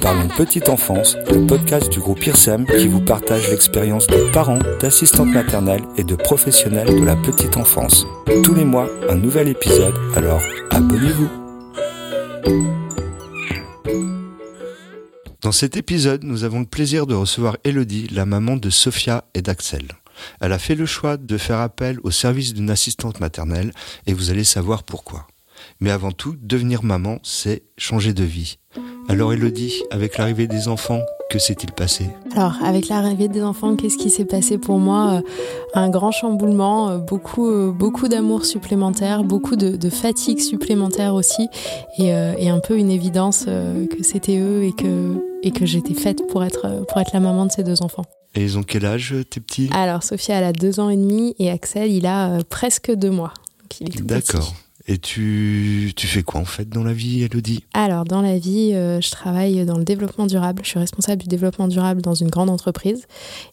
Parlons Petite Enfance, le podcast du groupe IRSEM qui vous partage l'expérience de parents, d'assistantes maternelles et de professionnels de la petite enfance. Tous les mois, un nouvel épisode, alors abonnez-vous. Dans cet épisode, nous avons le plaisir de recevoir Elodie, la maman de Sophia et d'Axel. Elle a fait le choix de faire appel au service d'une assistante maternelle et vous allez savoir pourquoi. Mais avant tout, devenir maman, c'est changer de vie. Alors Elodie, avec l'arrivée des enfants, que s'est-il passé? Alors, avec l'arrivée des enfants, qu'est-ce qui s'est passé pour moi? Euh, Un grand chamboulement, euh, beaucoup, euh, beaucoup d'amour supplémentaire, beaucoup de, fatigue supplémentaire aussi, et, un peu une évidence que c'était eux et que, et que j'étais faite pour être, pour être la maman de ces deux enfants. Et ils ont quel âge, tes petits? Alors, Sophia, elle a deux ans et demi, et Axel, il a presque deux mois. D'accord. Et tu, tu fais quoi en fait dans la vie, Elodie? Alors dans la vie, euh, je travaille dans le développement durable. Je suis responsable du développement durable dans une grande entreprise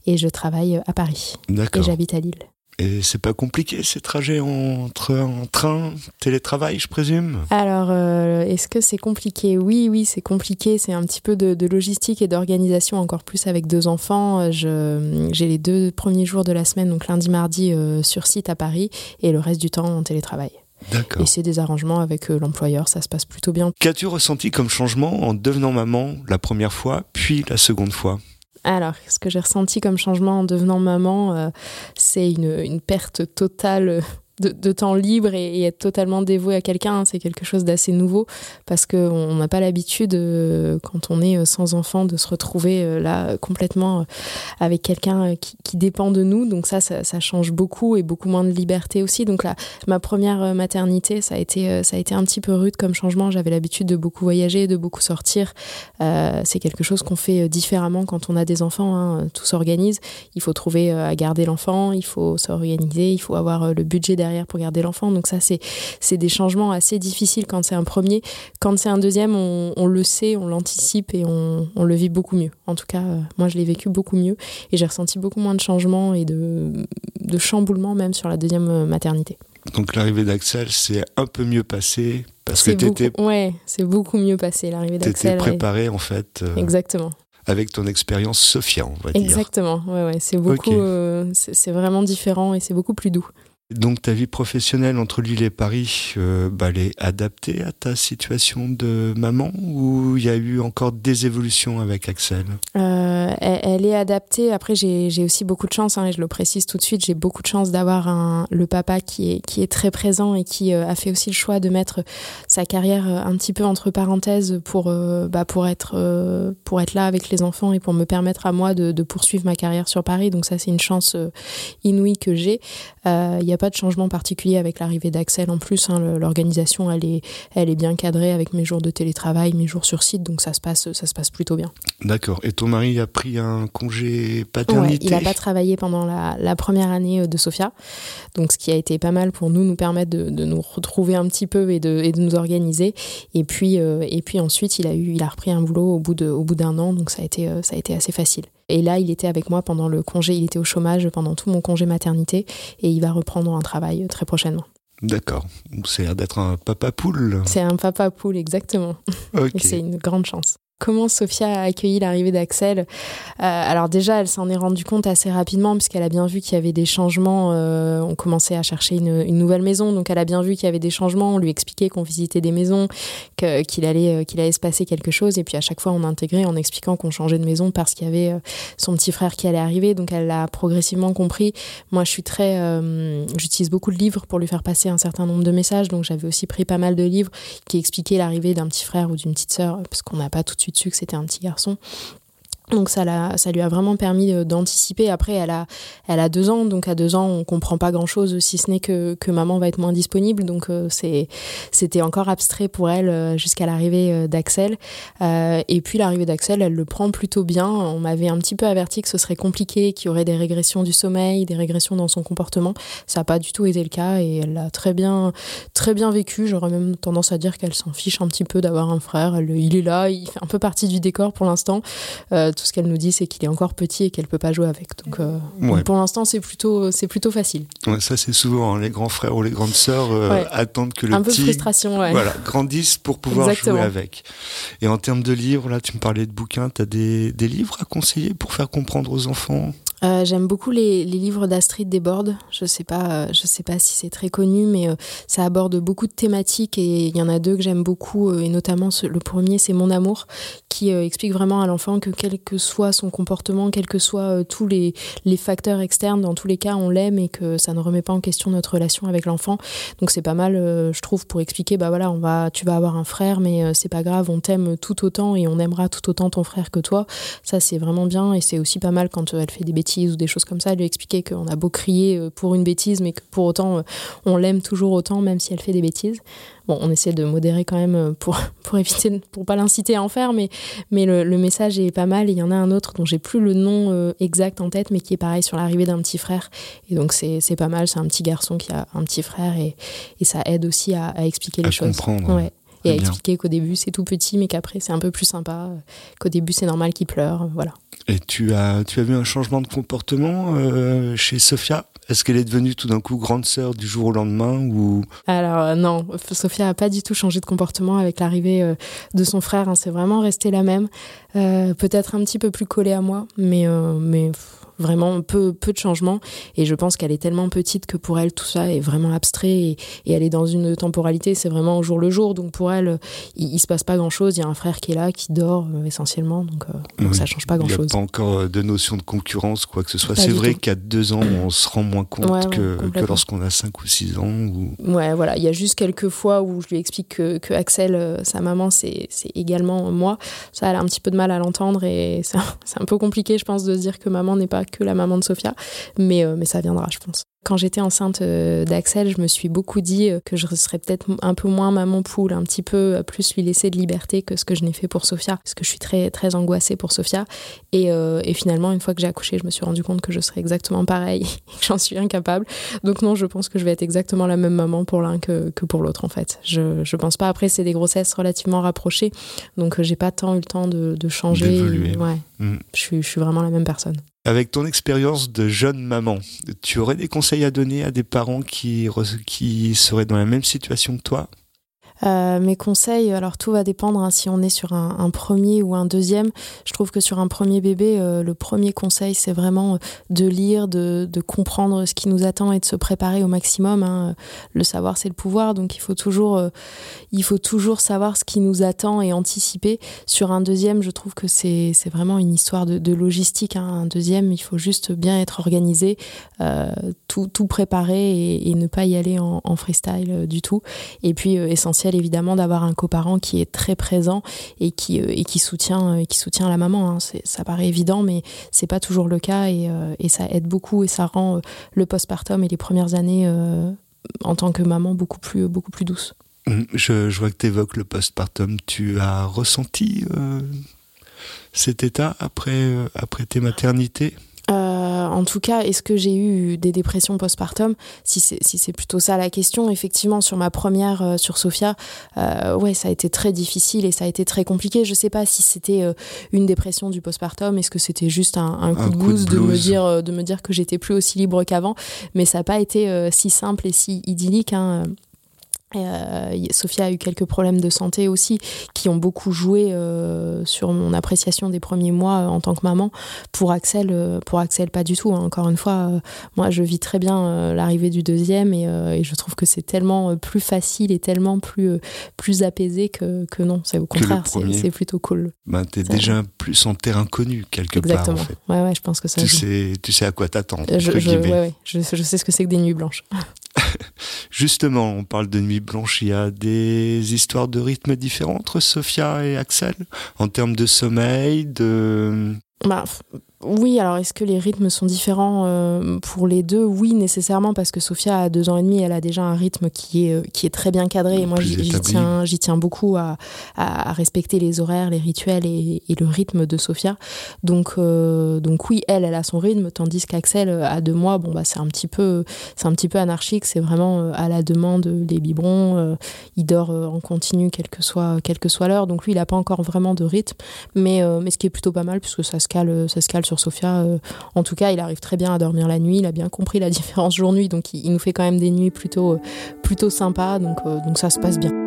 et je travaille à Paris. D'accord. Et j'habite à Lille. Et c'est pas compliqué ces trajets entre en train, télétravail, je présume? Alors, euh, est-ce que c'est compliqué? Oui, oui, c'est compliqué. C'est un petit peu de, logistique et d'organisation, encore plus avec deux enfants. J'ai les deux premiers jours de la semaine, donc lundi, mardi, euh, sur site à Paris et le reste du temps en télétravail. Et c'est des arrangements avec euh, l'employeur, ça se passe plutôt bien. Qu'as-tu ressenti comme changement en devenant maman la première fois, puis la seconde fois? Alors, ce que j'ai ressenti comme changement en devenant maman, euh, c'est une, une, perte totale de, temps libre et, être totalement dévoué à quelqu'un, hein, c'est quelque chose d'assez nouveau parce qu'on n'a pas l'habitude, euh, quand on est euh, sans enfant, de se retrouver euh, là complètement avec quelqu'un qui, dépend de nous. Donc ça, ça, change beaucoup et beaucoup moins de liberté aussi. Donc là, ma première maternité, ça a été, ça a été un petit peu rude comme changement. J'avais l'habitude de beaucoup voyager, de beaucoup sortir. c'est quelque chose qu'on fait différemment quand on a des enfants. Hein. Tout s'organise. Il faut trouver à garder l'enfant, il faut s'organiser, il faut avoir le budget derrière pour garder l'enfant. Donc ça, c'est des changements assez difficiles quand c'est un premier. Quand c'est un deuxième, on, le sait, on l'anticipe et on, le vit beaucoup mieux. En tout cas, euh, moi, je l'ai vécu beaucoup mieux et j'ai ressenti beaucoup moins de changements et de, de chamboulements même sur la deuxième euh, maternité. Donc l'arrivée d'Axel, c'est un peu mieux passé parce que tu étais... Ouais, c'est beaucoup mieux passé l'arrivée d'Axel. Tu préparé en fait. Euh, Exactement avec ton expérience Sophia, on va dire. Exactement, ouais, ouais. c'est beaucoup, c'est vraiment différent et c'est beaucoup plus doux. Donc ta vie professionnelle entre Lille et Paris, euh, bah, elle est adaptée à ta situation de maman ou il y a eu encore des évolutions avec Axel? Euh, elle, est adaptée. Après, j'ai aussi beaucoup de chance, hein, et je le précise tout de suite, j'ai beaucoup de chance d'avoir le papa qui est, très présent et qui euh, a fait aussi le choix de mettre sa carrière un petit peu entre parenthèses pour, bah, pour, être, là avec les enfants et pour me permettre à moi de, poursuivre ma carrière sur Paris. Donc ça, c'est une chance inouïe que j'ai. Il y a pas de changement particulier avec l'arrivée d'Axel en plus. Hein, L'organisation, elle est, elle est bien cadrée avec mes jours de télétravail, mes jours sur site, donc ça se passe, ça se passe plutôt bien. D'accord. Et ton mari a pris un congé paternité Il n'a pas travaillé pendant la, première année euh, de Sofia, donc ce qui a été pas mal pour nous, nous permettre de, nous retrouver un petit peu et de, et de nous organiser. Et puis, euh, et puis ensuite, il a, eu, il a repris un boulot au bout d'un an, donc ça a, été, euh, ça a été assez facile. Et là, il était avec moi pendant le congé, il était au chômage pendant tout mon congé maternité et il va reprendre un travail très prochainement. D'accord. C'est d'être un papa poule. C'est un papa poule, exactement. Et c'est une grande chance comment Sophia a accueilli l'arrivée d'Axel. Euh, alors déjà, elle s'en est rendue compte assez rapidement puisqu'elle a bien vu qu'il y avait des changements. Euh, on commençait à chercher une, nouvelle maison, donc elle a bien vu qu'il y avait des changements. On lui expliquait qu'on visitait des maisons, qu'il allait, euh, qu'il allait se passer quelque chose. Et puis à chaque fois, on intégrait en expliquant qu'on changeait de maison parce qu'il y avait son petit frère qui allait arriver. Donc elle l'a progressivement compris. Moi, je suis très, j'utilise beaucoup de livres pour lui faire passer un certain nombre de messages. Donc j'avais aussi pris pas mal de livres qui expliquaient l'arrivée d'un petit frère ou d'une petite sœur parce qu'on n'a pas tout de suite dessus que c'était un petit garçon. Donc ça, lui a vraiment permis d'anticiper. Après, elle a, deux ans, donc à deux ans, on comprend pas grand-chose, si ce n'est que, maman va être moins disponible. Donc euh, c'était encore abstrait pour elle euh, jusqu'à l'arrivée euh, d'Axel. et puis l'arrivée d'Axel, elle le prend plutôt bien. On m'avait un petit peu averti que ce serait compliqué, qu'il y aurait des régressions du sommeil, des régressions dans son comportement. Ça n'a pas du tout été le cas et elle l'a très bien, très bien vécu. J'aurais même tendance à dire qu'elle s'en fiche un petit peu d'avoir un frère. il est là, il fait un peu partie du décor pour l'instant tout ce qu'elle nous dit, c'est qu'il est encore petit et qu'elle peut pas jouer avec. Donc, euh, pour l'instant, c'est plutôt, c'est plutôt facile. ça, c'est souvent hein, les grands frères ou les grandes sœurs euh, attendent que le Un petit, peu de frustration, voilà, grandisse pour pouvoir jouer avec. Et en termes de livres, là, tu me parlais de bouquins. Tu as des, des livres à conseiller pour faire comprendre aux enfants? Euh, j'aime beaucoup les, livres d'Astrid Desbordes. Je sais euh, sais pas si c'est très connu, mais euh, ça aborde beaucoup de thématiques et il y en a deux que j'aime beaucoup et notamment le premier, c'est Mon amour, qui explique vraiment à l'enfant que quel que soit son comportement, quels que soient tous les, les facteurs externes, dans tous les cas, on l'aime et que ça ne remet pas en question notre relation avec l'enfant. Donc c'est pas mal, je trouve, pour expliquer, bah voilà, on va, tu vas avoir un frère, mais c'est pas grave, on t'aime tout autant et on aimera tout autant ton frère que toi. Ça c'est vraiment bien et c'est aussi pas mal quand elle fait des bêtises ou des choses comme ça, lui expliquer qu'on a beau crier euh, pour une bêtise, mais que pour autant, euh, on l'aime toujours autant, même si elle fait des bêtises. Bon, on essaie de modérer quand même euh, pour, pour éviter, pour pas l'inciter à en faire, mais, mais le, message est pas mal. il y en a un autre dont j'ai plus le nom exact en tête, mais qui est pareil sur l'arrivée d'un petit frère. Et donc, c'est pas mal. C'est un petit garçon qui a un petit frère et, et ça aide aussi à, expliquer les choses. Comprendre. Ouais et à expliquer qu'au début c'est tout petit mais qu'après c'est un peu plus sympa, qu'au début c'est normal qu'il pleure, voilà. Et tu as, tu as vu un changement de comportement euh, chez Sophia? Est-ce qu'elle est devenue tout d'un coup grande sœur du jour au lendemain ou Alors euh, non, Sophia n'a pas du tout changé de comportement avec l'arrivée euh, de son frère. Hein. c'est vraiment resté la même. Peut-être un petit peu plus collée à moi, mais, mais vraiment peu, peu de changements. Et je pense qu'elle est tellement petite que pour elle, tout ça est vraiment abstrait et, elle est dans une temporalité, c'est vraiment au jour le jour. Donc pour elle, il, ne se passe pas grand chose. Il y a un frère qui est là, qui dort euh, essentiellement. Donc, ça euh, ne ça change pas grand chose. Il n'y a pas encore euh, de notion de concurrence, quoi que ce soit. C'est vrai qu'à deux ans, on se rend moins compte que, que lorsqu'on a cinq ou six ans. Ou... Ouais, voilà. Il y a juste quelques fois où je lui explique que, que Axel, sa maman, c'est également moi. Ça, elle a un petit peu de mal à l'entendre et c'est un peu compliqué, je pense, de se dire que maman n'est pas que la maman de Sophia, mais, euh, mais ça viendra, je pense. Quand j'étais enceinte euh, d'Axel, je me suis beaucoup dit euh, que je serais peut-être un peu moins maman poule, un petit peu plus lui laisser de liberté que ce que je n'ai fait pour Sophia, parce que je suis très très angoissée pour Sophia. Et, et finalement, une fois que j'ai accouché, je me suis rendu compte que je serais exactement pareil, que j'en suis incapable. Donc non, je pense que je vais être exactement la même maman pour l'un que, que pour l'autre en fait. Je je pense pas. Après, c'est des grossesses relativement rapprochées, donc j'ai pas tant eu le temps de, de changer. Ouais, mm. je, suis, je suis vraiment la même personne. Avec ton expérience de jeune maman, tu aurais des conseils à donner à des parents qui, seraient dans la même situation que toi? Euh, mes conseils, alors tout va dépendre hein, si on est sur un, premier ou un deuxième. Je trouve que sur un premier bébé, euh, le premier conseil, c'est vraiment euh, de lire, de, comprendre ce qui nous attend et de se préparer au maximum. Hein. Le savoir, c'est le pouvoir, donc il faut toujours, il faut toujours savoir ce qui nous attend et anticiper. Sur un deuxième, je trouve que c'est vraiment une histoire de, logistique. Hein. Un deuxième, il faut juste bien être organisé, tout, tout préparer et, et, ne pas y aller en, en freestyle du tout. Et puis essentiel évidemment d'avoir un coparent qui est très présent et qui, euh, et qui, soutient, euh, qui soutient la maman. Hein. Ça paraît évident, mais c'est pas toujours le cas et, euh, et, ça aide beaucoup et ça rend le postpartum et les premières années en tant que maman beaucoup plus, beaucoup plus douces. Hum, je, vois que tu évoques le postpartum. Tu as ressenti cet état après, après tes maternités? En tout cas, est-ce que j'ai eu des dépressions postpartum? Si c'est si plutôt ça la question, effectivement, sur ma première, euh, sur Sophia, euh, ouais, ça a été très difficile et ça a été très compliqué. Je sais pas si c'était euh, une dépression du postpartum, est-ce que c'était juste un, coup, de, me dire de me dire que j'étais plus aussi libre qu'avant, mais ça n'a pas été si simple et si idyllique. Hein. Euh, Sophia a eu quelques problèmes de santé aussi qui ont beaucoup joué euh, sur mon appréciation des premiers mois euh, en tant que maman. Pour Axel, pour Axel pas du tout. Hein. Encore une fois, moi je vis très bien l'arrivée du deuxième et, et, je trouve que c'est tellement plus facile et tellement plus plus apaisé que, que non. C'est au contraire, c'est plutôt cool. Ben, t'es déjà plus en terrain connu quelque Exactement. part. En fait. Ouais ouais, je pense que ça. Tu sais, tu sais à quoi t'attendre. Je, je, ouais, ouais. je, je sais ce que c'est que des nuits blanches. Justement, on parle de Nuit Blanche, il y a des histoires de rythme différents entre Sophia et Axel, en termes de sommeil, de... Bah, Oui, alors est-ce que les rythmes sont différents euh, pour les deux? Oui, nécessairement, parce que Sophia a deux ans et demi, elle a déjà un rythme qui est, euh, qui est très bien cadré. Et moi, j'y tiens, tiens beaucoup à, à, respecter les horaires, les rituels et, et le rythme de Sophia. Donc, euh, donc oui, elle, elle a son rythme, tandis qu'Axel, à deux mois, bon, bah, c'est un, petit peu, un petit peu anarchique. C'est vraiment à la demande des biberons. il dort en continu, quelle que soit, quelle que soit l'heure. Donc lui, il n'a pas encore vraiment de rythme. Mais, mais ce qui est plutôt pas mal, puisque ça se cale, ça se cale sur Sophia. Euh, en tout cas, il arrive très bien à dormir la nuit. Il a bien compris la différence jour-nuit, donc il, nous fait quand même des nuits plutôt, euh, plutôt sympas. Euh, donc ça se passe bien.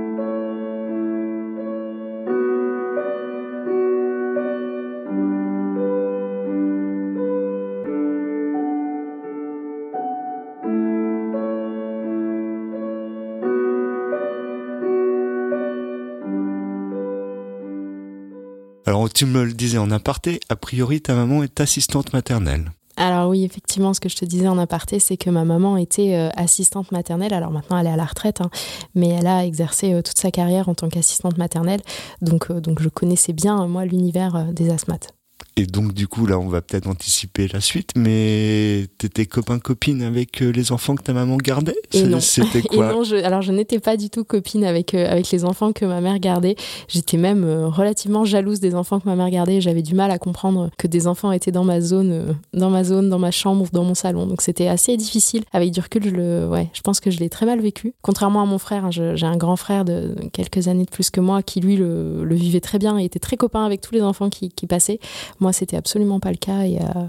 Tu me le disais en aparté, a priori ta maman est assistante maternelle. Alors oui, effectivement, ce que je te disais en aparté, c'est que ma maman était euh, assistante maternelle. Alors maintenant, elle est à la retraite, hein, mais elle a exercé euh, toute sa carrière en tant qu'assistante maternelle. Donc, euh, donc je connaissais bien, moi, l'univers des asthmates. Et donc, du coup, là, on va peut-être anticiper la suite, mais t'étais copain-copine avec euh, les enfants que ta maman gardait? Et non. C'était quoi? Et non, je, alors je n'étais pas du tout copine avec, euh, avec les enfants que ma mère gardait. J'étais même euh, relativement jalouse des enfants que ma mère gardait. J'avais du mal à comprendre que des enfants étaient dans ma zone, dans ma zone, dans ma chambre, dans mon salon. Donc c'était assez difficile. Avec du recul, je, le, ouais, je pense que je l'ai très mal vécu. Contrairement à mon frère, hein, j'ai un grand frère de quelques années de plus que moi qui, lui, le, le vivait très bien et était très copain avec tous les enfants qui, qui passaient. Moi, c'était absolument pas le cas. Et, euh,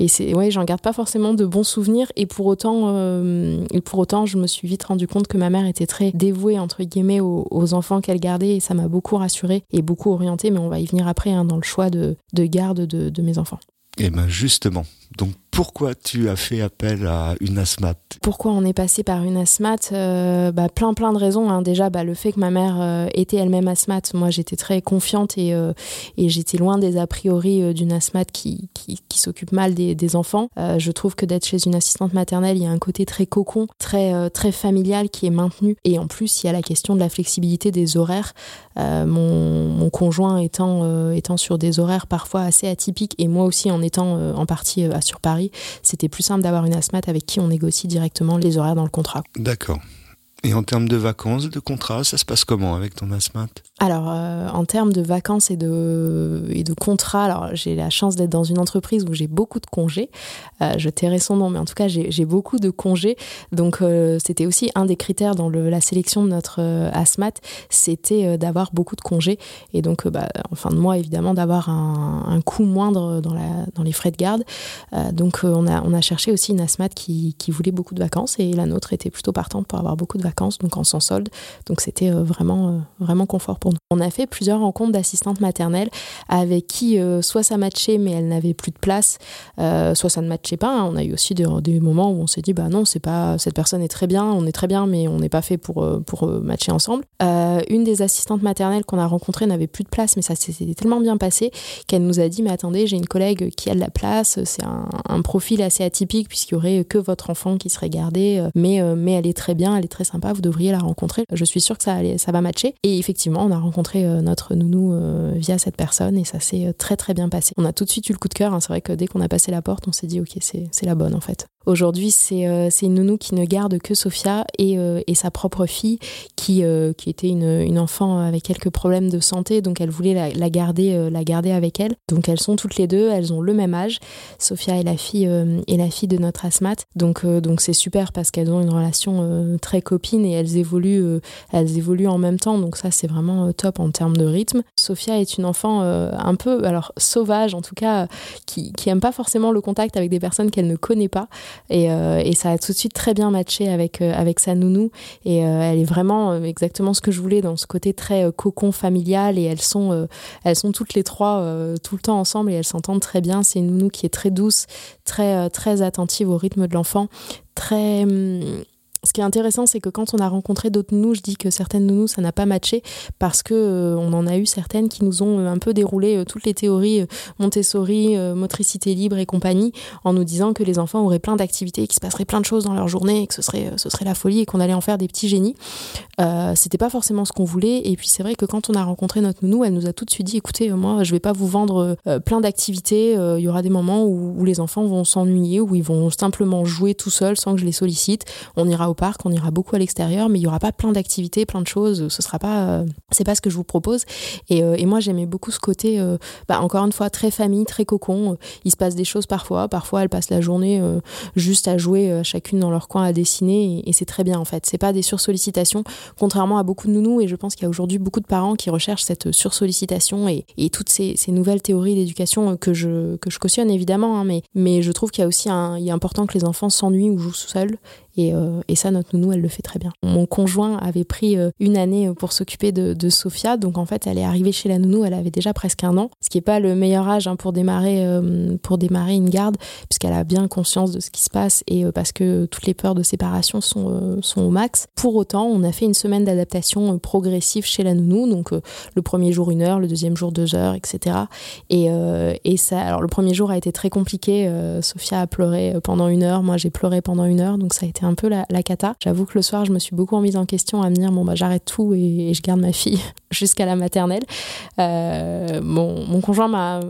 et c'est, ouais, j'en garde pas forcément de bons souvenirs. Et pour autant, euh, et pour autant, je me suis vite rendu compte que ma mère était très dévouée entre guillemets aux, enfants qu'elle gardait, et ça m'a beaucoup rassurée et beaucoup orientée. Mais on va y venir après hein, dans le choix de, de garde de, de mes enfants. Et eh ben justement, donc pourquoi tu as fait appel à une asthmate Pourquoi on est passé par une asthmate euh, bah, Plein plein de raisons. Hein. Déjà, bah, le fait que ma mère euh, était elle-même asthmate, moi j'étais très confiante et, euh, et j'étais loin des a priori d'une asthmate qui, qui, s'occupe mal des, enfants. je trouve que d'être chez une assistante maternelle, il y a un côté très cocon, très, très familial qui est maintenu. Et en plus, il y a la question de la flexibilité des horaires. mon, conjoint étant, étant sur des horaires parfois assez atypiques et moi aussi en étant en partie sur Paris, c'était plus simple d'avoir une asthmate avec qui on négocie directement les horaires dans le contrat. D'accord. Et en termes de vacances, de contrats, ça se passe comment avec ton asthmate? Alors, euh, en termes de vacances et de, et de contrats, alors j'ai la chance d'être dans une entreprise où j'ai beaucoup de congés. Euh, je tairai son nom, mais en tout cas, j'ai beaucoup de congés. Donc, euh, c'était aussi un des critères dans la sélection de notre asthmate, c'était d'avoir beaucoup de congés. Et donc, bah, en fin de mois, évidemment, d'avoir un, un, coût moindre dans, la, dans les frais de garde. donc, on, a, on a cherché aussi une asthmate qui, qui voulait beaucoup de vacances et la nôtre était plutôt partante pour avoir beaucoup de vacances donc en sans solde. Donc c'était vraiment, vraiment confort On a fait plusieurs rencontres d'assistantes maternelles avec qui euh, soit ça matchait mais elle n'avait plus de place, soit ça ne matchait pas. On a eu aussi des, des moments où on s'est dit bah non c'est pas cette personne est très bien, on est très bien mais on n'est pas fait pour pour matcher ensemble. une des assistantes maternelles qu'on a rencontrées n'avait plus de place mais ça s'est tellement bien passé qu'elle nous a dit mais attendez j'ai une collègue qui a de la place, c'est un, profil assez atypique puisqu'il y aurait que votre enfant qui serait gardé mais mais elle est très bien, elle est très sympa vous devriez la rencontrer. Je suis sûre que ça, ça va matcher. Et effectivement, on rencontré euh, notre nounou euh, via cette personne et ça s'est euh, très très bien passé. On a tout de suite eu le coup de cœur. Hein. C'est vrai que dès qu'on a passé la porte, on s'est dit, ok, c'est la bonne en fait. Aujourd'hui, c'est euh, une nounou qui ne garde que Sophia et, et sa propre fille, qui, qui était une, une, enfant avec quelques problèmes de santé, donc elle voulait la, garder, la garder avec elle. Donc elles sont toutes les deux, elles ont le même âge. Sophia est la fille, est la fille de notre asthmate. Donc donc c'est super parce qu'elles ont une relation très copine et elles évoluent, elles évoluent en même temps. Donc ça, c'est vraiment top en termes de rythme. Sophia est une enfant un peu, alors sauvage en tout cas, qui, qui aime pas forcément le contact avec des personnes qu'elle ne connaît pas. Et, euh, et, ça a tout de suite très bien matché avec, euh, avec sa nounou. Et euh, elle est vraiment exactement ce que je voulais dans ce côté très cocon familial. Et elles sont, elles sont toutes les trois tout le temps ensemble et elles s'entendent très bien. C'est une nounou qui est très douce, très, très attentive au rythme de l'enfant, très. Ce qui est intéressant, c'est que quand on a rencontré d'autres nounous, je dis que certaines nounous, ça n'a pas matché parce que euh, on en a eu certaines qui nous ont euh, un peu déroulé euh, toutes les théories Montessori, motricité libre et compagnie, en nous disant que les enfants auraient plein d'activités, qu'il se passerait plein de choses dans leur journée, et que ce serait, ce serait la folie et qu'on allait en faire des petits génies. C'était pas forcément ce qu'on voulait. Et puis c'est vrai que quand on a rencontré notre nounou, elle nous a tout de suite dit écoutez, moi, je vais pas vous vendre plein d'activités. Il y aura des moments où, où les enfants vont s'ennuyer, où ils vont simplement jouer tout seuls sans que je les sollicite. On ira au parc, on ira beaucoup à l'extérieur, mais il y aura pas plein d'activités, plein de choses. Ce sera pas, euh, c'est pas ce que je vous propose. Et, euh, moi, j'aimais beaucoup ce côté, euh, bah, encore une fois, très famille, très cocon. Il se passe des choses parfois. Parfois, elles passent la journée juste à jouer chacune dans leur coin à dessiner, et, c'est très bien en fait. C'est pas des sursollicitations, contrairement à beaucoup de nounous. Et je pense qu'il y a aujourd'hui beaucoup de parents qui recherchent cette sursollicitation et, et toutes ces, nouvelles théories d'éducation que je que je cautionne évidemment. Hein, mais mais je trouve qu'il y a aussi un, il est important que les enfants s'ennuient ou jouent seuls euh, et, ça, notre nounou, elle le fait très bien. Mon conjoint avait pris euh, une année pour s'occuper de, de, Sophia. Donc, en fait, elle est arrivée chez la nounou, elle avait déjà presque un an, ce qui n'est pas le meilleur âge hein, pour, démarrer, euh, pour démarrer une garde, puisqu'elle a bien conscience de ce qui se passe et parce que toutes les peurs de séparation sont, sont au max. Pour autant, on a fait une semaine d'adaptation progressive chez la nounou. Donc, le premier jour, une heure, le deuxième jour, deux heures, etc. Et, et ça, alors, le premier jour a été très compliqué. Sophia a pleuré pendant une heure, moi j'ai pleuré pendant une heure, donc ça a été un peu la, cata. J'avoue que le soir, je me suis beaucoup remise en question à me dire bon bah j'arrête tout et, je garde ma fille jusqu'à la maternelle. Euh, mon conjoint m'a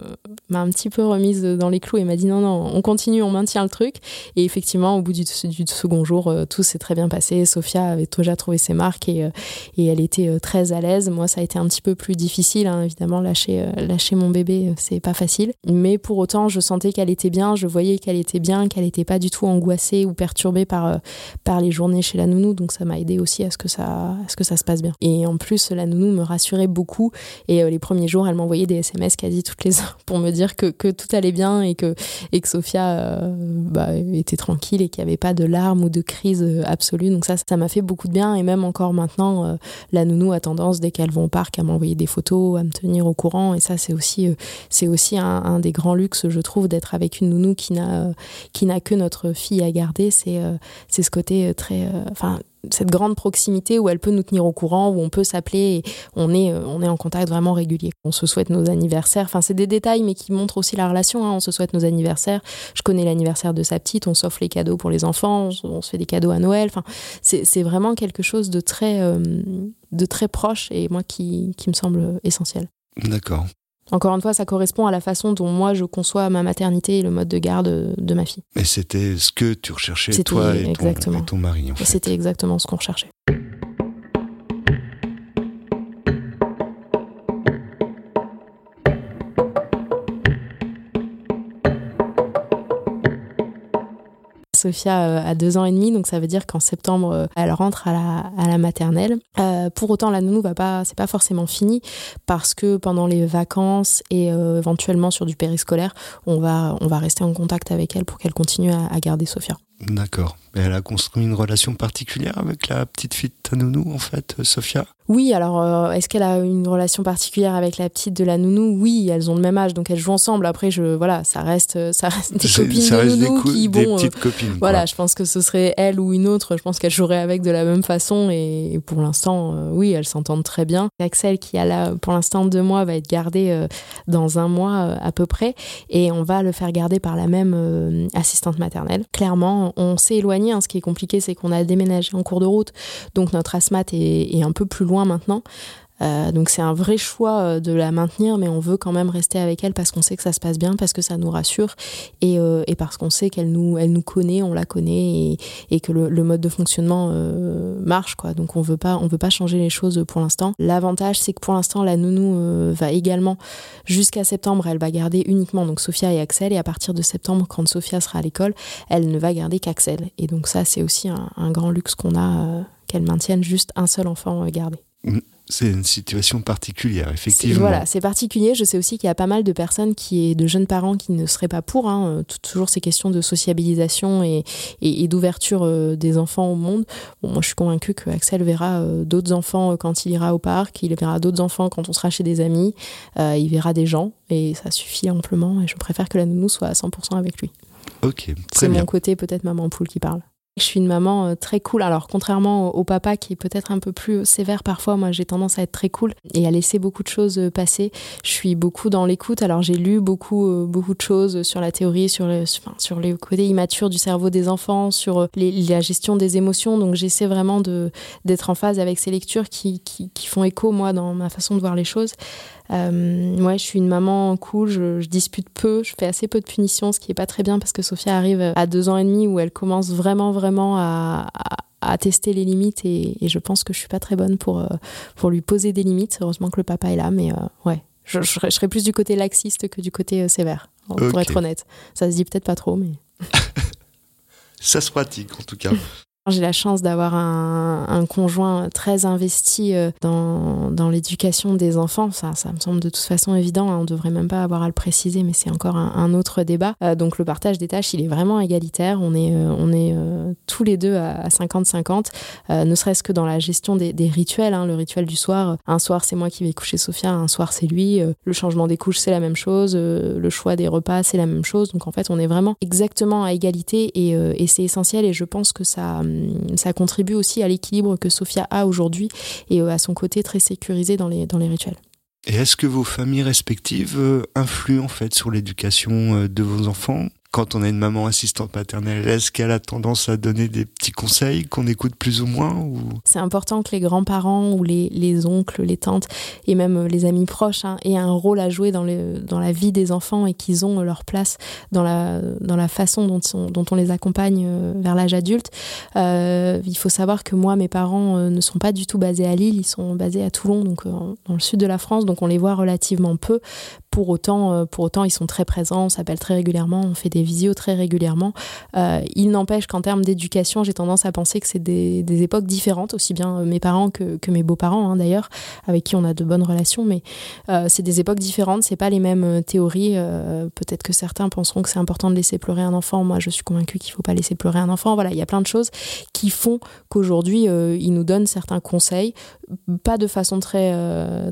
un petit peu remise dans les clous et m'a dit non non on continue, on maintient le truc. Et effectivement, au bout du, du second jour, euh, tout s'est très bien passé. Sophia avait déjà trouvé ses marques et, euh, et elle était euh, très à l'aise. Moi, ça a été un petit peu plus difficile, hein, évidemment. Lâcher lâcher mon bébé, c'est pas facile. Mais pour autant, je sentais qu'elle était bien. Je voyais qu'elle était bien, qu'elle n'était pas du tout angoissée ou perturbée par par les journées chez la nounou, donc ça m'a aidé aussi à ce que ça, à ce que ça se passe bien. Et en plus, la nounou me rassurait beaucoup. Et euh, les premiers jours, elle m'envoyait des SMS quasi toutes les heures pour me dire que, que tout allait bien et que, et que Sophia euh, bah, était tranquille et qu'il n'y avait pas de larmes ou de crise euh, absolue. Donc ça, ça m'a fait beaucoup de bien. Et même encore maintenant, la nounou a tendance, dès qu'elle va au parc, à m'envoyer des photos, à me tenir au courant. Et ça, c'est aussi, aussi un, un, des grands luxes, je trouve, d'être avec une nounou qui n'a, qui que notre fille à garder. C'est, c'est ce côté euh, très, euh, enfin, cette grande proximité où elle peut nous tenir au courant, où on peut s'appeler, on est, euh, on est en contact vraiment régulier. On se souhaite nos anniversaires, enfin c'est des détails mais qui montrent aussi la relation, hein. on se souhaite nos anniversaires, je connais l'anniversaire de sa petite, on s'offre les cadeaux pour les enfants, on, se fait des cadeaux à Noël, enfin c'est vraiment quelque chose de très, de très proche et moi qui, qui me semble essentiel. D'accord. Encore une fois, ça correspond à la façon dont moi je conçois ma maternité et le mode de garde de ma fille. Et c'était ce que tu recherchais toi et ton, et ton, mari en fait. C'était exactement ce qu'on recherchait. Sophia euh, a deux ans et demi, donc ça veut dire qu'en septembre, euh, elle rentre à la, à la maternelle. Euh, pour autant, la nounou va pas, c'est pas forcément fini parce que pendant les vacances et éventuellement sur du périscolaire, on va, on va rester en contact avec elle pour qu'elle continue à, à garder Sophia. D'accord. Elle a construit une relation particulière avec la petite fille de ta nounou, en fait, Sophia? Oui, alors euh, est-ce qu'elle a une relation particulière avec la petite de la nounou? Oui, elles ont le même âge, donc elles jouent ensemble. Après, je voilà, ça reste, euh, ça reste des copines de nounou qui, bon, des euh, petites copines. Voilà, je pense que ce serait elle ou une autre. Je pense qu'elles joueraient avec de la même façon, et, pour l'instant, oui, elles s'entendent très bien. Axel, qui a là pour l'instant deux mois, va être gardé dans un mois à peu près, et on va le faire garder par la même assistante maternelle. Clairement, on s'est éloigné. Hein. ce qui est compliqué, c'est qu'on a déménagé en cours de route, donc notre asthmate est, est un peu plus loin maintenant. Euh, donc c'est un vrai choix euh, de la maintenir, mais on veut quand même rester avec elle parce qu'on sait que ça se passe bien, parce que ça nous rassure et, euh, parce qu'on sait qu'elle nous, connaît, on la connaît et, que le, mode de fonctionnement marche quoi. Donc on veut pas, on veut pas changer les choses pour l'instant. L'avantage c'est que pour l'instant la nounou va également jusqu'à septembre, elle va garder uniquement donc Sophia et Axel et à partir de septembre quand Sophia sera à l'école, elle ne va garder qu'Axel. Et donc ça c'est aussi un, un, grand luxe qu'on a qu'elle maintienne juste un seul enfant gardé. C'est une situation particulière, effectivement. Voilà, c'est particulier. Je sais aussi qu'il y a pas mal de personnes, qui, de jeunes parents qui ne seraient pas pour. Hein, euh, toujours ces questions de sociabilisation et, et, d'ouverture euh, des enfants au monde. Bon, moi, je suis convaincue que Axel verra euh, d'autres enfants quand il ira au parc, il verra d'autres enfants quand on sera chez des amis, il verra des gens et ça suffit amplement. Et je préfère que la nounou soit à 100% avec lui. Ok, C'est mon côté peut-être maman poule qui parle. Je suis une maman euh, très cool. Alors, contrairement au, papa qui est peut-être un peu plus sévère parfois, moi j'ai tendance à être très cool et à laisser beaucoup de choses euh, passer. Je suis beaucoup dans l'écoute. Alors, j'ai lu beaucoup, euh, beaucoup de choses sur la théorie, sur, le, sur les côtés immatures du cerveau des enfants, sur la gestion des émotions. Donc, j'essaie vraiment d'être en phase avec ces lectures qui, qui, qui, font écho, moi, dans ma façon de voir les choses. Euh, ouais, je suis une maman cool, je, dispute peu, je fais assez peu de punitions, ce qui est pas très bien parce que Sophia arrive à deux ans et demi où elle commence vraiment, vraiment à, à, tester les limites et, je pense que je suis pas très bonne pour, euh, pour lui poser des limites. Heureusement que le papa est là, mais euh, ouais, je, je, serais plus du côté laxiste que du côté sévère, pour être honnête. Ça se dit peut-être pas trop, mais. Ça se pratique en tout cas. J'ai la chance d'avoir un, un, conjoint très investi euh, dans, dans l'éducation des enfants. Ça, ça me semble de toute façon évident. Hein. On devrait même pas avoir à le préciser, mais c'est encore un, autre débat. Euh, donc le partage des tâches, il est vraiment égalitaire. On est, euh, on est tous les deux à 50-50, ne serait-ce que dans la gestion des, des rituels. Hein. Le rituel du soir, un soir c'est moi qui vais coucher Sophia, un soir c'est lui. le changement des couches, c'est la même chose. le choix des repas, c'est la même chose. Donc en fait, on est vraiment exactement à égalité et, et c'est essentiel. Et je pense que ça ça contribue aussi à l'équilibre que Sophia a aujourd'hui et euh, à son côté très sécurisé dans les, dans les rituels. Et est-ce que vos familles respectives euh, influent en fait sur l'éducation de vos enfants? Quand on a une maman assistante maternelle, est-ce qu'elle a tendance à donner des petits conseils qu'on écoute plus ou moins. C'est important que les grands-parents ou les, les, oncles, les tantes et même les amis proches hein, aient un rôle à jouer dans, la vie des enfants et qu'ils ont leur place dans la, façon dont on, les accompagne euh, vers l'âge adulte. Euh, il faut savoir que moi, mes parents euh, ne sont pas du tout basés à Lille, ils sont basés à Toulon, donc dans le sud de la France, donc on les voit relativement peu. Pour autant, pour autant ils sont très présents, on s'appelle très régulièrement, on fait des visio très régulièrement. Euh, il n'empêche qu'en termes d'éducation, j'ai tendance à penser que c'est des, époques différentes, aussi bien mes parents que, mes beaux-parents hein, d'ailleurs, avec qui on a de bonnes relations, mais euh, c'est des époques différentes, c'est pas les mêmes euh, théories. Peut-être que certains penseront que c'est important de laisser pleurer un enfant. Moi, je suis convaincue qu'il faut pas laisser pleurer un enfant. Voilà, il y a plein de choses qui font qu'aujourd'hui, ils nous donnent certains conseils, pas de façon très,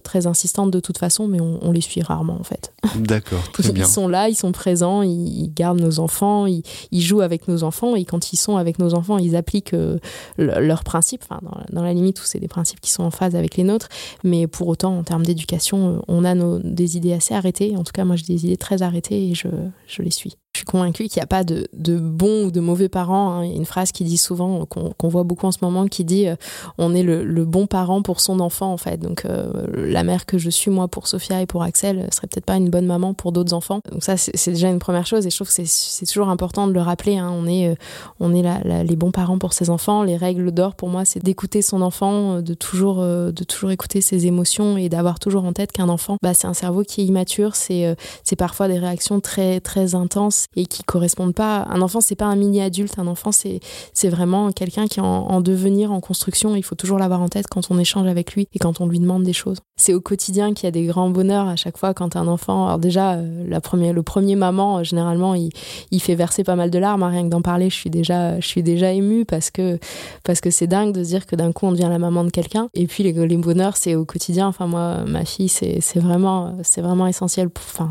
très insistante de toute façon, mais on, les suit rarement en fait. D'accord, très bien. Ils sont là, ils sont présents, ils, ils gardent nos enfants, ils, jouent avec nos enfants et quand ils sont avec nos enfants, ils appliquent euh, leurs principes, enfin, dans, la limite où c'est des principes qui sont en phase avec les nôtres. Mais pour autant, en termes d'éducation, euh, on a des idées assez arrêtées. En tout cas, moi, j'ai des idées très arrêtées et je les suis. Suis convaincue qu'il n'y a pas de, de, bons ou de mauvais parents. Hein. Il y a une phrase qui dit souvent, qu'on voit beaucoup en ce moment, qui dit euh, on est le, bon parent pour son enfant, en fait. Donc, euh, la mère que je suis, moi, pour Sophia et pour Axel, serait peut-être pas une bonne maman pour d'autres enfants. Donc, ça, c'est déjà une première chose. Et je trouve que c'est toujours important de le rappeler. Hein. On est, euh, les bons parents pour ses enfants. Les règles d'or, pour moi, c'est d'écouter son enfant, de toujours, de toujours écouter ses émotions et d'avoir toujours en tête qu'un enfant, bah, c'est un cerveau qui est immature. C'est parfois des réactions très, très intenses et qui correspondent pas. Un enfant, c'est pas un mini adulte. Un enfant, c'est c'est vraiment quelqu'un qui est en, devenir, en construction. Il faut toujours l'avoir en tête quand on échange avec lui et quand on lui demande des choses. C'est au quotidien qu'il y a des grands bonheurs à chaque fois quand un enfant. Alors déjà, euh, la première, le premier maman, euh, généralement, il, il fait verser pas mal de larmes. Hein. Rien que d'en parler, je suis déjà, je suis déjà émue parce que parce que c'est dingue de se dire que d'un coup on devient la maman de quelqu'un. Et puis les, les bonheurs, c'est au quotidien. Enfin moi, ma fille, c'est vraiment c'est vraiment essentiel. Enfin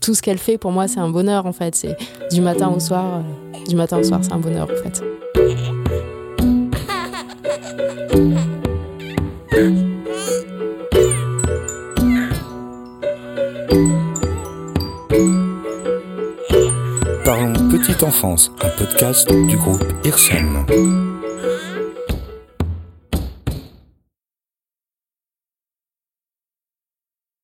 tout ce qu'elle fait, pour moi, c'est un bonheur en fait. C'est du matin au soir, euh, du matin au soir, c'est un bonheur en fait. Parlons Petite Enfance, un podcast du groupe IRSEM.